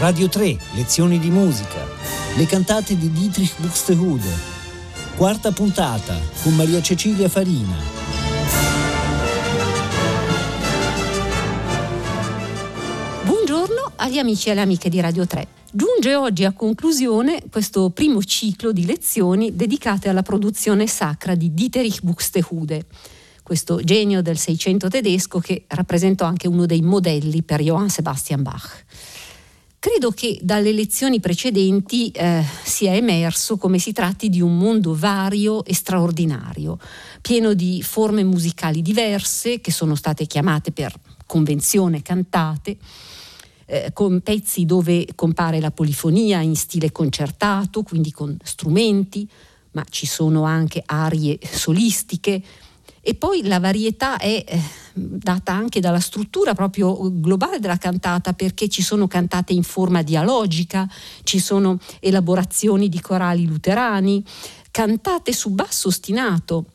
Radio 3, lezioni di musica, le cantate di Dietrich Buxtehude. Quarta puntata con Maria Cecilia Farina. Buongiorno agli amici e alle amiche di Radio 3. Giunge oggi a conclusione questo primo ciclo di lezioni dedicate alla produzione sacra di Dietrich Buxtehude questo genio del Seicento tedesco che rappresentò anche uno dei modelli per Johann Sebastian Bach. Credo che dalle lezioni precedenti eh, sia emerso come si tratti di un mondo vario e straordinario, pieno di forme musicali diverse che sono state chiamate per convenzione cantate, eh, con pezzi dove compare la polifonia in stile concertato, quindi con strumenti, ma ci sono anche arie solistiche, e poi la varietà è eh, data anche dalla struttura proprio globale della cantata perché ci sono cantate in forma dialogica, ci sono elaborazioni di corali luterani, cantate su basso ostinato.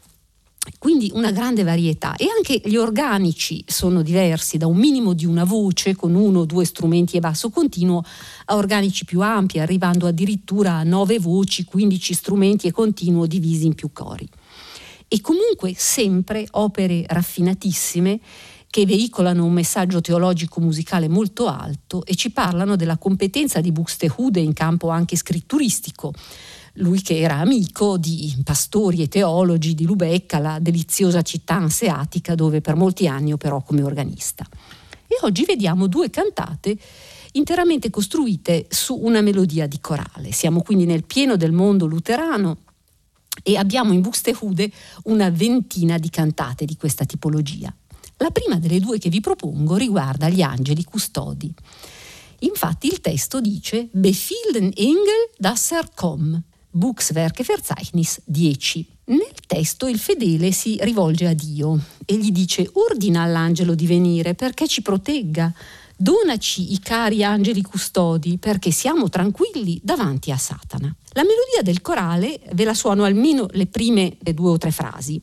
Quindi una grande varietà e anche gli organici sono diversi, da un minimo di una voce con uno o due strumenti e basso continuo a organici più ampi, arrivando addirittura a nove voci, 15 strumenti e continuo divisi in più cori e comunque sempre opere raffinatissime che veicolano un messaggio teologico musicale molto alto e ci parlano della competenza di Buxtehude in campo anche scritturistico. Lui che era amico di pastori e teologi di Lubecca, la deliziosa città anseatica dove per molti anni operò come organista. E oggi vediamo due cantate interamente costruite su una melodia di corale. Siamo quindi nel pieno del mondo luterano e abbiamo in Buxtehude una ventina di cantate di questa tipologia. La prima delle due che vi propongo riguarda gli angeli custodi. Infatti il testo dice Befehlen Engel das er komm, Buchswerkeverzeichnis 10. Nel testo il fedele si rivolge a Dio e gli dice ordina all'angelo di venire perché ci protegga, donaci i cari angeli custodi perché siamo tranquilli davanti a Satana. La melodia del corale ve la suono almeno le prime due o tre frasi.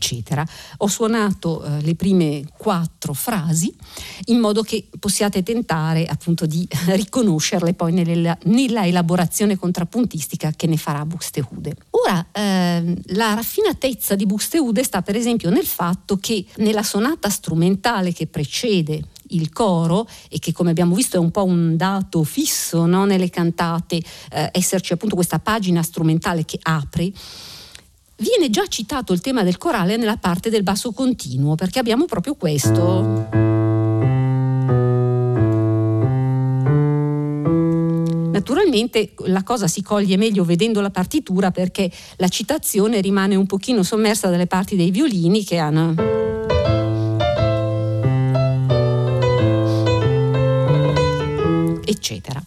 Eccetera. Ho suonato eh, le prime quattro frasi in modo che possiate tentare appunto di riconoscerle poi nella, nella elaborazione contrappuntistica che ne farà Buxtehude. Ora, eh, la raffinatezza di Buxtehude sta per esempio nel fatto che nella sonata strumentale che precede il coro e che come abbiamo visto è un po' un dato fisso no? nelle cantate, eh, esserci appunto questa pagina strumentale che apre, viene già citato il tema del corale nella parte del basso continuo, perché abbiamo proprio questo. Naturalmente la cosa si coglie meglio vedendo la partitura perché la citazione rimane un pochino sommersa dalle parti dei violini che hanno... eccetera.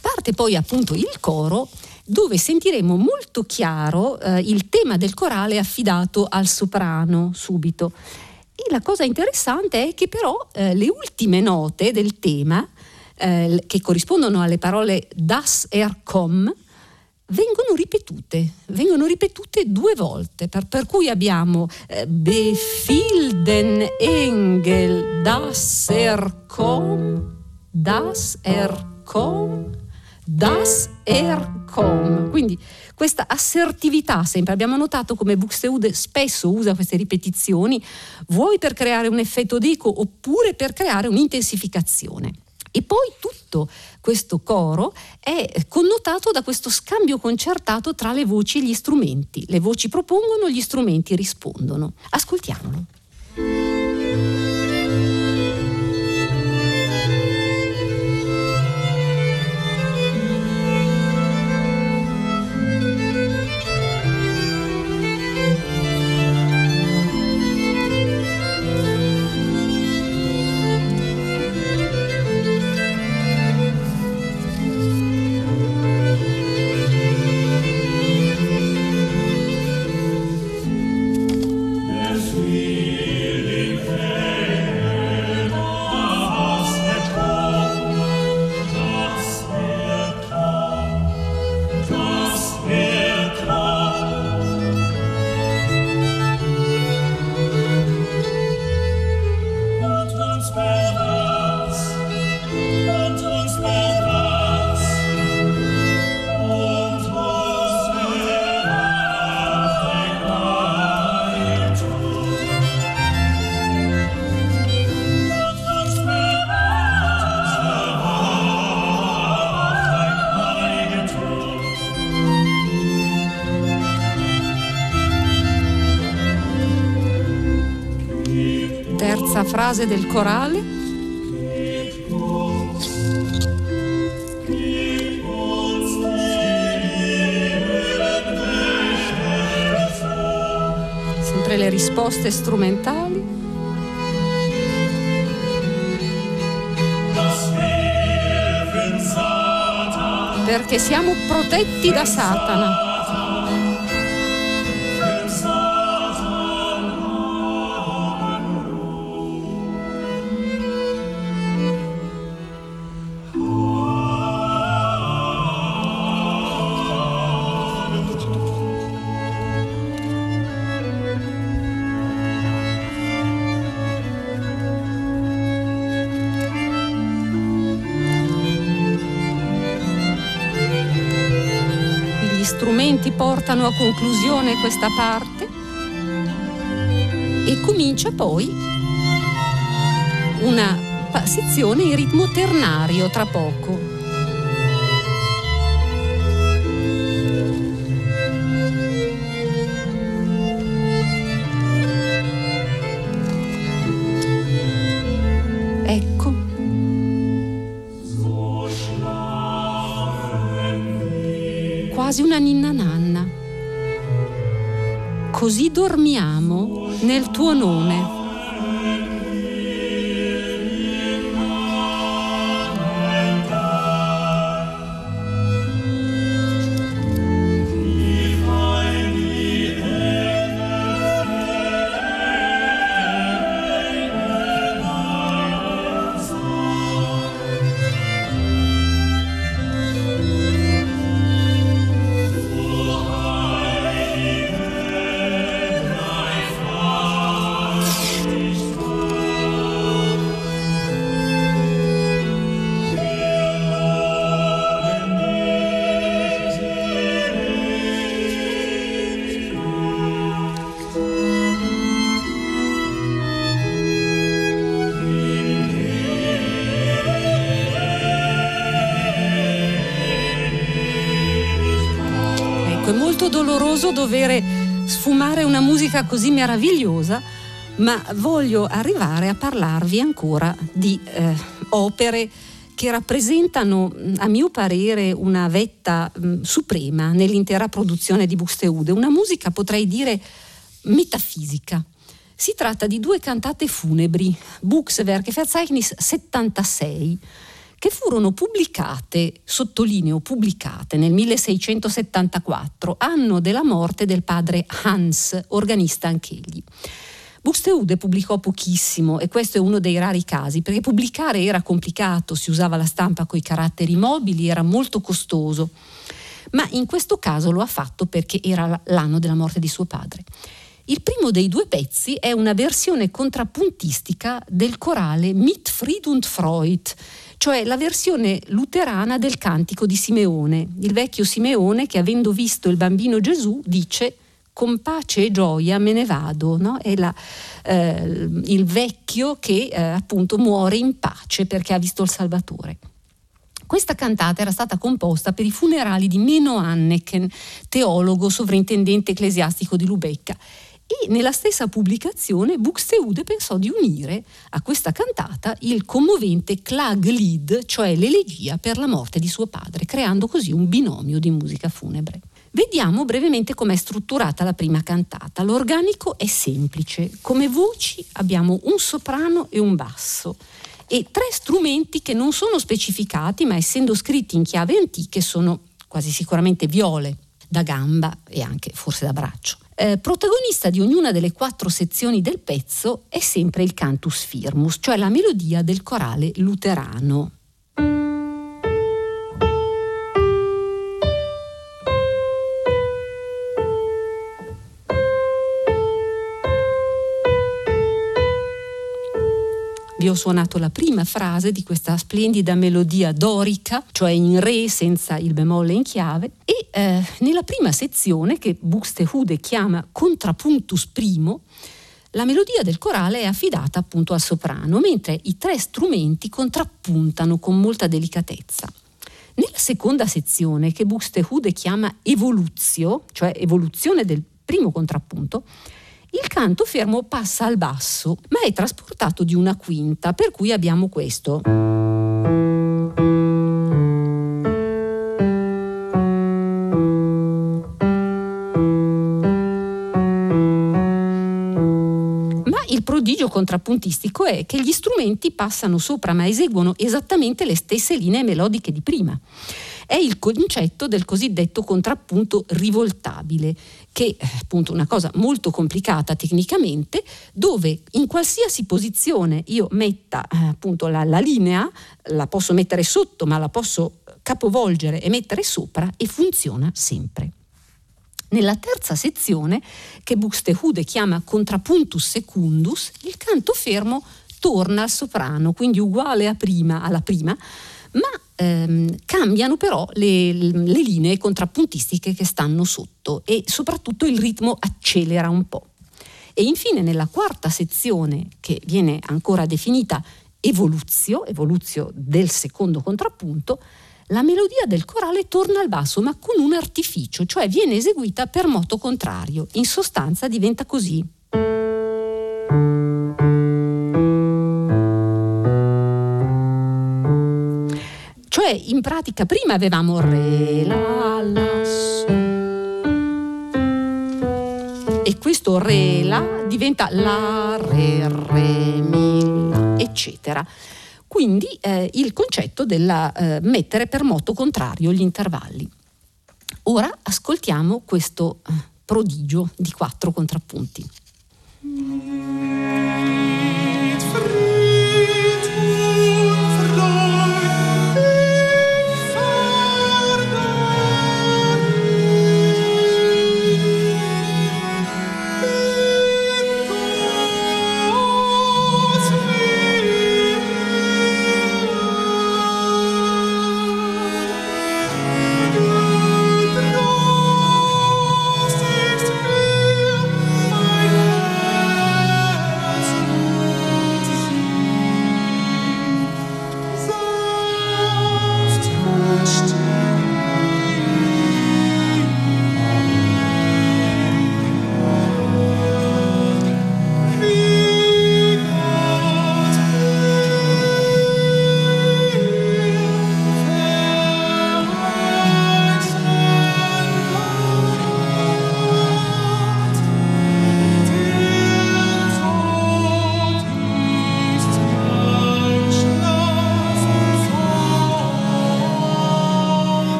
Parte poi appunto il coro dove sentiremo molto chiaro eh, il tema del corale affidato al soprano subito. E la cosa interessante è che però eh, le ultime note del tema, eh, che corrispondono alle parole das er komm, vengono ripetute, vengono ripetute due volte, per, per cui abbiamo eh, Befilden Engel das er komm, das er komm, das er com. Quindi questa assertività sempre, abbiamo notato come Buxtehude spesso usa queste ripetizioni, vuoi per creare un effetto d'eco oppure per creare un'intensificazione. E poi tutto questo coro è connotato da questo scambio concertato tra le voci e gli strumenti. Le voci propongono, gli strumenti rispondono. Ascoltiamolo. Frase del corale. Sempre le risposte strumentali. Perché siamo protetti da Satana. Strumenti portano a conclusione questa parte e comincia poi una sezione in ritmo ternario tra poco. Quasi una ninna nanna. Così dormiamo nel tuo nome. Doloroso dover sfumare una musica così meravigliosa, ma voglio arrivare a parlarvi ancora di eh, opere che rappresentano, a mio parere, una vetta mh, suprema nell'intera produzione di Buxtehude, una musica potrei dire metafisica. Si tratta di due cantate funebri, Buxwerk Verzeichnis 76, che furono pubblicate, sottolineo pubblicate, nel 1674, anno della morte del padre Hans, organista anch'egli. Buxtehude pubblicò pochissimo e questo è uno dei rari casi, perché pubblicare era complicato, si usava la stampa con i caratteri mobili, era molto costoso, ma in questo caso lo ha fatto perché era l'anno della morte di suo padre. Il primo dei due pezzi è una versione contrappuntistica del corale Mit Fried und Freud, cioè la versione luterana del cantico di Simeone, il vecchio Simeone che avendo visto il bambino Gesù dice con pace e gioia me ne vado, no? è la, eh, il vecchio che eh, appunto muore in pace perché ha visto il Salvatore. Questa cantata era stata composta per i funerali di Meno Anneken, teologo sovrintendente ecclesiastico di Lubecca e nella stessa pubblicazione Buxtehude pensò di unire a questa cantata il commovente Klaglied, cioè l'elegia per la morte di suo padre, creando così un binomio di musica funebre. Vediamo brevemente com'è strutturata la prima cantata. L'organico è semplice, come voci abbiamo un soprano e un basso e tre strumenti che non sono specificati, ma essendo scritti in chiave antiche sono quasi sicuramente viole da gamba e anche forse da braccio. Eh, protagonista di ognuna delle quattro sezioni del pezzo è sempre il cantus firmus, cioè la melodia del corale luterano. Vi ho suonato la prima frase di questa splendida melodia dorica, cioè in re senza il bemolle in chiave, e eh, nella prima sezione che Buxtehude chiama contrapuntus primo, la melodia del corale è affidata appunto al soprano, mentre i tre strumenti contrappuntano con molta delicatezza. Nella seconda sezione, che Buxtehude chiama evoluzio, cioè evoluzione del primo contrappunto, Il canto fermo passa al basso, ma è trasportato di una quinta, per cui abbiamo questo. prodigio contrappuntistico è che gli strumenti passano sopra ma eseguono esattamente le stesse linee melodiche di prima. È il concetto del cosiddetto contrappunto rivoltabile, che è appunto una cosa molto complicata tecnicamente, dove in qualsiasi posizione io metta eh, appunto la, la linea, la posso mettere sotto ma la posso capovolgere e mettere sopra e funziona sempre. Nella terza sezione, che Buxtehude chiama contrapuntus secundus, il canto fermo torna al soprano, quindi uguale prima, alla prima, ma ehm, cambiano però le, le linee contrappuntistiche che stanno sotto e soprattutto il ritmo accelera un po'. E infine nella quarta sezione, che viene ancora definita evoluzio, evoluzio del secondo contrappunto, la melodia del corale torna al basso ma con un artificio, cioè viene eseguita per moto contrario. In sostanza diventa così. Cioè in pratica prima avevamo re, la, la, sol. E questo re, la diventa la, re, re, mi, la, eccetera. Quindi eh, il concetto del eh, mettere per moto contrario gli intervalli. Ora ascoltiamo questo eh, prodigio di quattro contrappunti.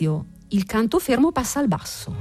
Evoluzio, il canto fermo passa al basso.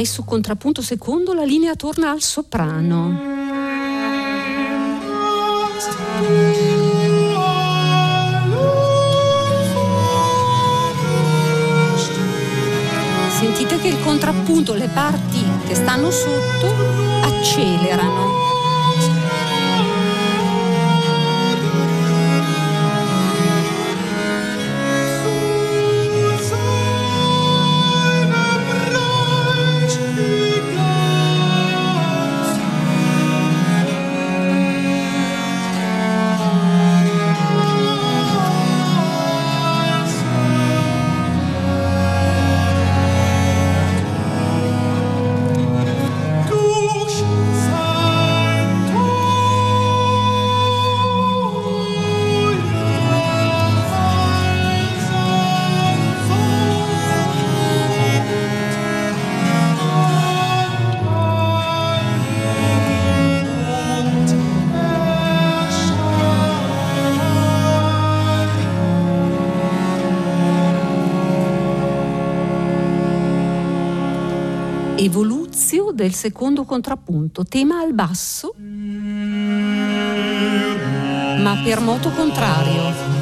Adesso contrappunto secondo la linea torna al soprano. Sentite che il contrappunto, le parti che stanno sotto accelerano. Evoluzio del secondo contrappunto, tema al basso, ma per moto contrario.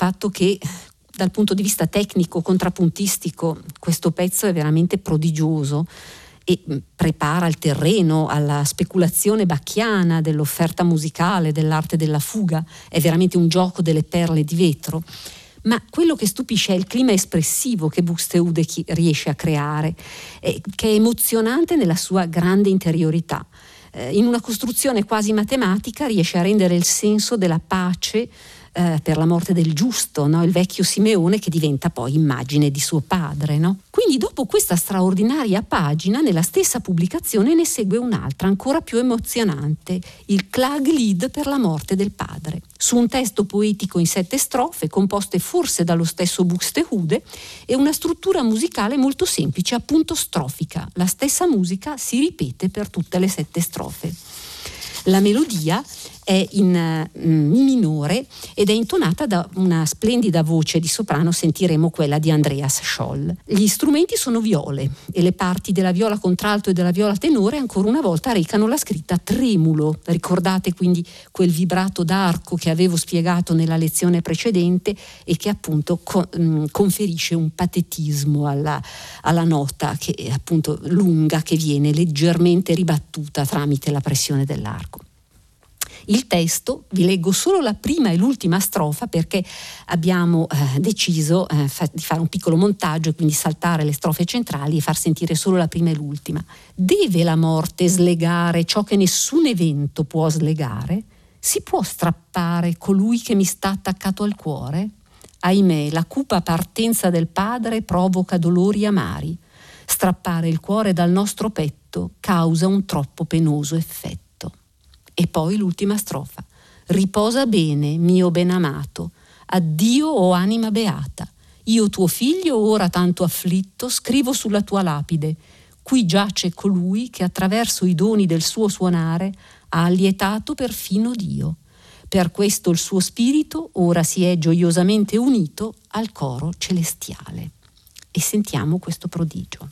Fatto che dal punto di vista tecnico, contrappuntistico, questo pezzo è veramente prodigioso e mm, prepara il terreno alla speculazione bacchiana dell'offerta musicale, dell'arte della fuga, è veramente un gioco delle perle di vetro. Ma quello che stupisce è il clima espressivo che Buxtehude riesce a creare, eh, che è emozionante nella sua grande interiorità. Eh, in una costruzione quasi matematica riesce a rendere il senso della pace eh, per la morte del giusto, no? il vecchio Simeone che diventa poi immagine di suo padre. No? Quindi dopo questa straordinaria pagina, nella stessa pubblicazione ne segue un'altra ancora più emozionante, il Klaglied per la morte del padre, su un testo poetico in sette strofe, composte forse dallo stesso Buxtehude, e una struttura musicale molto semplice, appunto strofica. La stessa musica si ripete per tutte le sette strofe. La melodia è in mm, Mi minore ed è intonata da una splendida voce di soprano, sentiremo quella di Andreas Scholl. Gli strumenti sono viole e le parti della viola contralto e della viola tenore ancora una volta recano la scritta tremulo. Ricordate quindi quel vibrato d'arco che avevo spiegato nella lezione precedente e che appunto mm, conferisce un patetismo alla, alla nota che è appunto lunga che viene leggermente ribattuta tramite la pressione dell'arco. Il testo, vi leggo solo la prima e l'ultima strofa perché abbiamo eh, deciso eh, fa- di fare un piccolo montaggio e quindi saltare le strofe centrali e far sentire solo la prima e l'ultima. Deve la morte slegare ciò che nessun evento può slegare? Si può strappare colui che mi sta attaccato al cuore? Ahimè, la cupa partenza del padre provoca dolori amari. Strappare il cuore dal nostro petto causa un troppo penoso effetto. E poi l'ultima strofa. Riposa bene, mio benamato. Addio, o oh anima beata. Io tuo figlio, ora tanto afflitto, scrivo sulla tua lapide. Qui giace colui che attraverso i doni del suo suonare ha allietato perfino Dio. Per questo il suo spirito ora si è gioiosamente unito al coro celestiale. E sentiamo questo prodigio.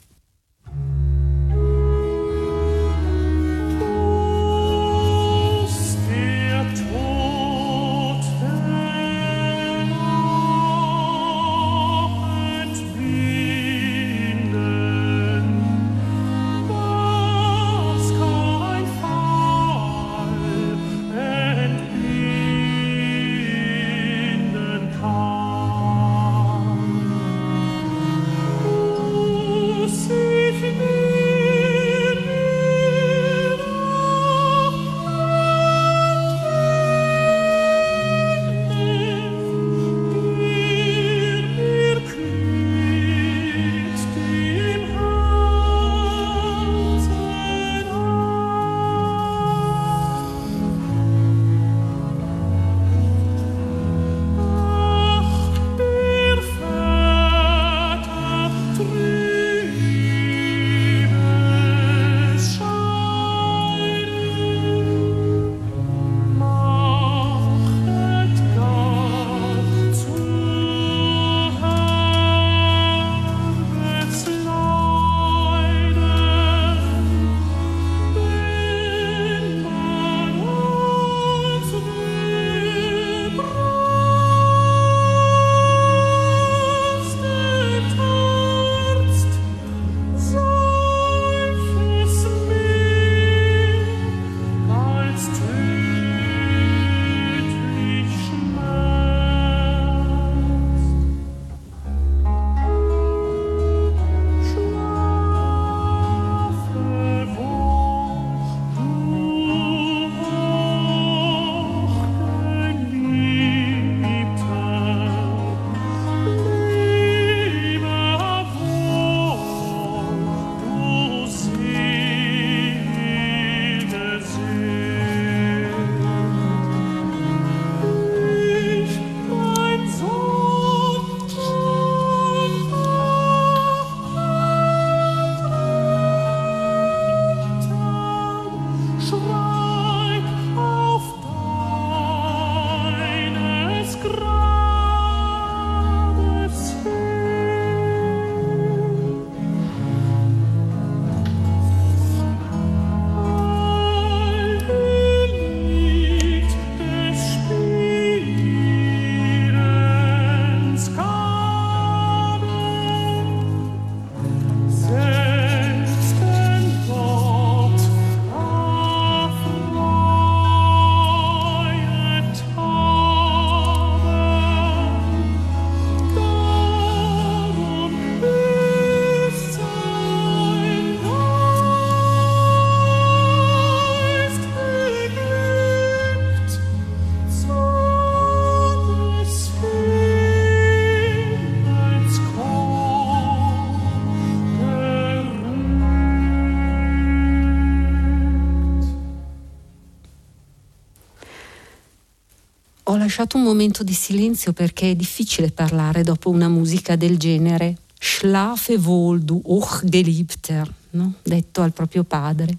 Lasciato un momento di silenzio perché è difficile parlare dopo una musica del genere. Schlafe wohl, du Hochgeliebter, no? detto al proprio padre.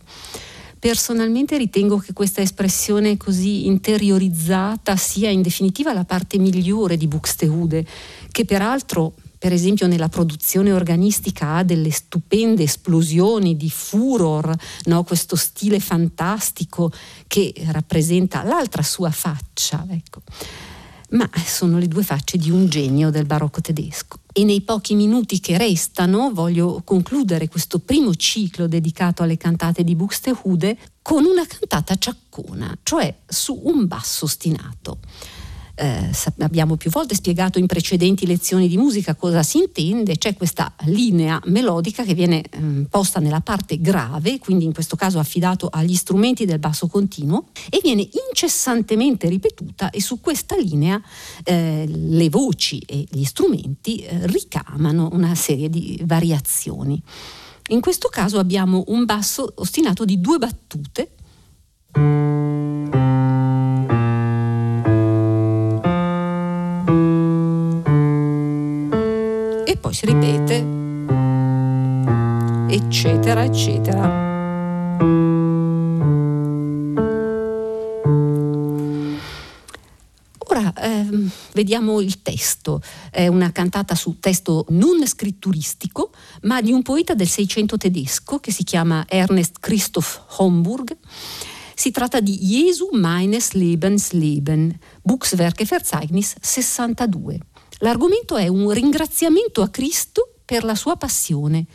Personalmente ritengo che questa espressione così interiorizzata sia in definitiva la parte migliore di Buxtehude, che peraltro per esempio nella produzione organistica ha delle stupende esplosioni di furor, no? questo stile fantastico che rappresenta l'altra sua faccia. Ecco. Ma sono le due facce di un genio del barocco tedesco. E nei pochi minuti che restano voglio concludere questo primo ciclo dedicato alle cantate di Buxtehude con una cantata ciaccona, cioè su un basso ostinato eh, abbiamo più volte spiegato in precedenti lezioni di musica cosa si intende, c'è questa linea melodica che viene eh, posta nella parte grave, quindi in questo caso affidato agli strumenti del basso continuo, e viene incessantemente ripetuta e su questa linea eh, le voci e gli strumenti eh, ricamano una serie di variazioni. In questo caso abbiamo un basso ostinato di due battute. Si ripete, eccetera, eccetera. Ora ehm, vediamo il testo. È una cantata su testo non scritturistico, ma di un poeta del Seicento tedesco che si chiama Ernest Christoph Homburg. Si tratta di Jesu meines Lebens Leben, Buchswerke Verzeichnis 62. L'argomento è un ringraziamento a Cristo per la sua passione,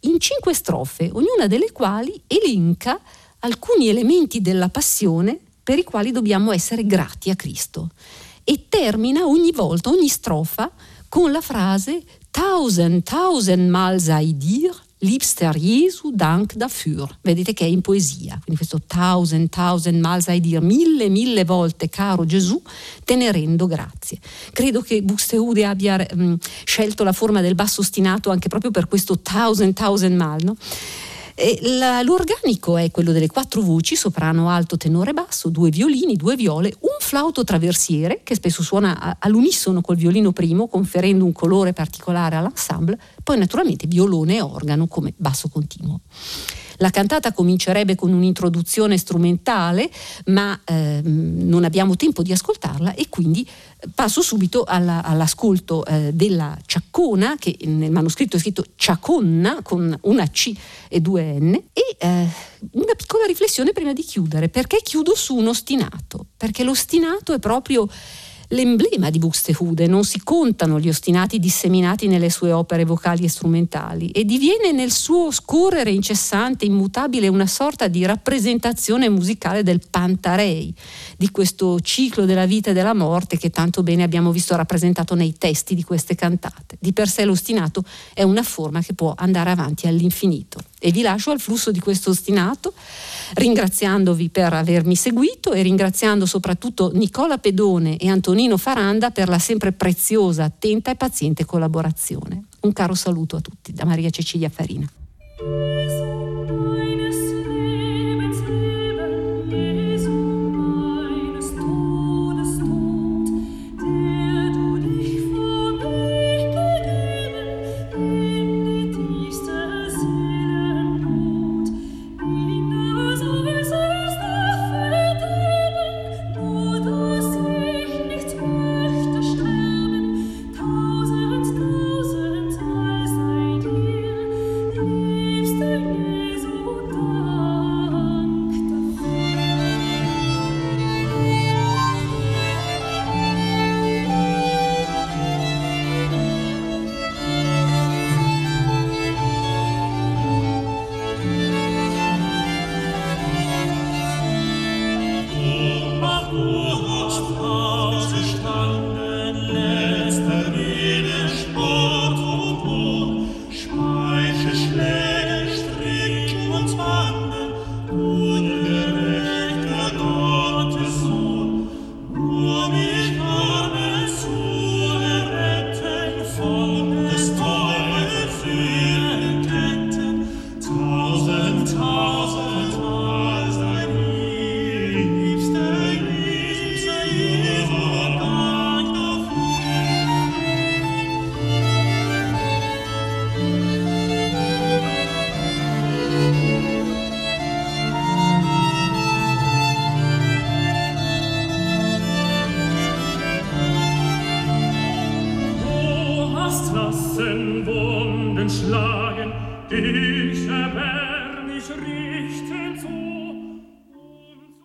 in cinque strofe, ognuna delle quali elenca alcuni elementi della passione per i quali dobbiamo essere grati a Cristo. E termina ogni volta, ogni strofa, con la frase Tausend, tausendmal sei dir Liebster Jesu, Dank dafür. Vedete che è in poesia, quindi questo tausend, tausend mal sai dir, mille, mille volte, caro Gesù, te ne rendo grazie. Credo che Buxtehude abbia mh, scelto la forma del basso ostinato anche proprio per questo tausend, tausend mal, no? La, l'organico è quello delle quattro voci, soprano, alto, tenore, basso, due violini, due viole, un flauto traversiere che spesso suona all'unisono col violino primo, conferendo un colore particolare all'ensemble, poi naturalmente violone e organo come basso continuo. La cantata comincerebbe con un'introduzione strumentale, ma ehm, non abbiamo tempo di ascoltarla e quindi passo subito alla, all'ascolto eh, della ciaccona, che nel manoscritto è scritto ciaconna con una C e due N, e eh, una piccola riflessione prima di chiudere. Perché chiudo su un ostinato? Perché l'ostinato è proprio l'emblema di Buxtehude, non si contano gli ostinati disseminati nelle sue opere vocali e strumentali e diviene nel suo scorrere incessante, immutabile, una sorta di rappresentazione musicale del Pantarei, di questo ciclo della vita e della morte che tanto bene abbiamo visto rappresentato nei testi di queste cantate. Di per sé l'ostinato è una forma che può andare avanti all'infinito. E vi lascio al flusso di questo ostinato, ringraziandovi per avermi seguito e ringraziando soprattutto Nicola Pedone e Antonino Faranda per la sempre preziosa, attenta e paziente collaborazione. Un caro saluto a tutti da Maria Cecilia Farina.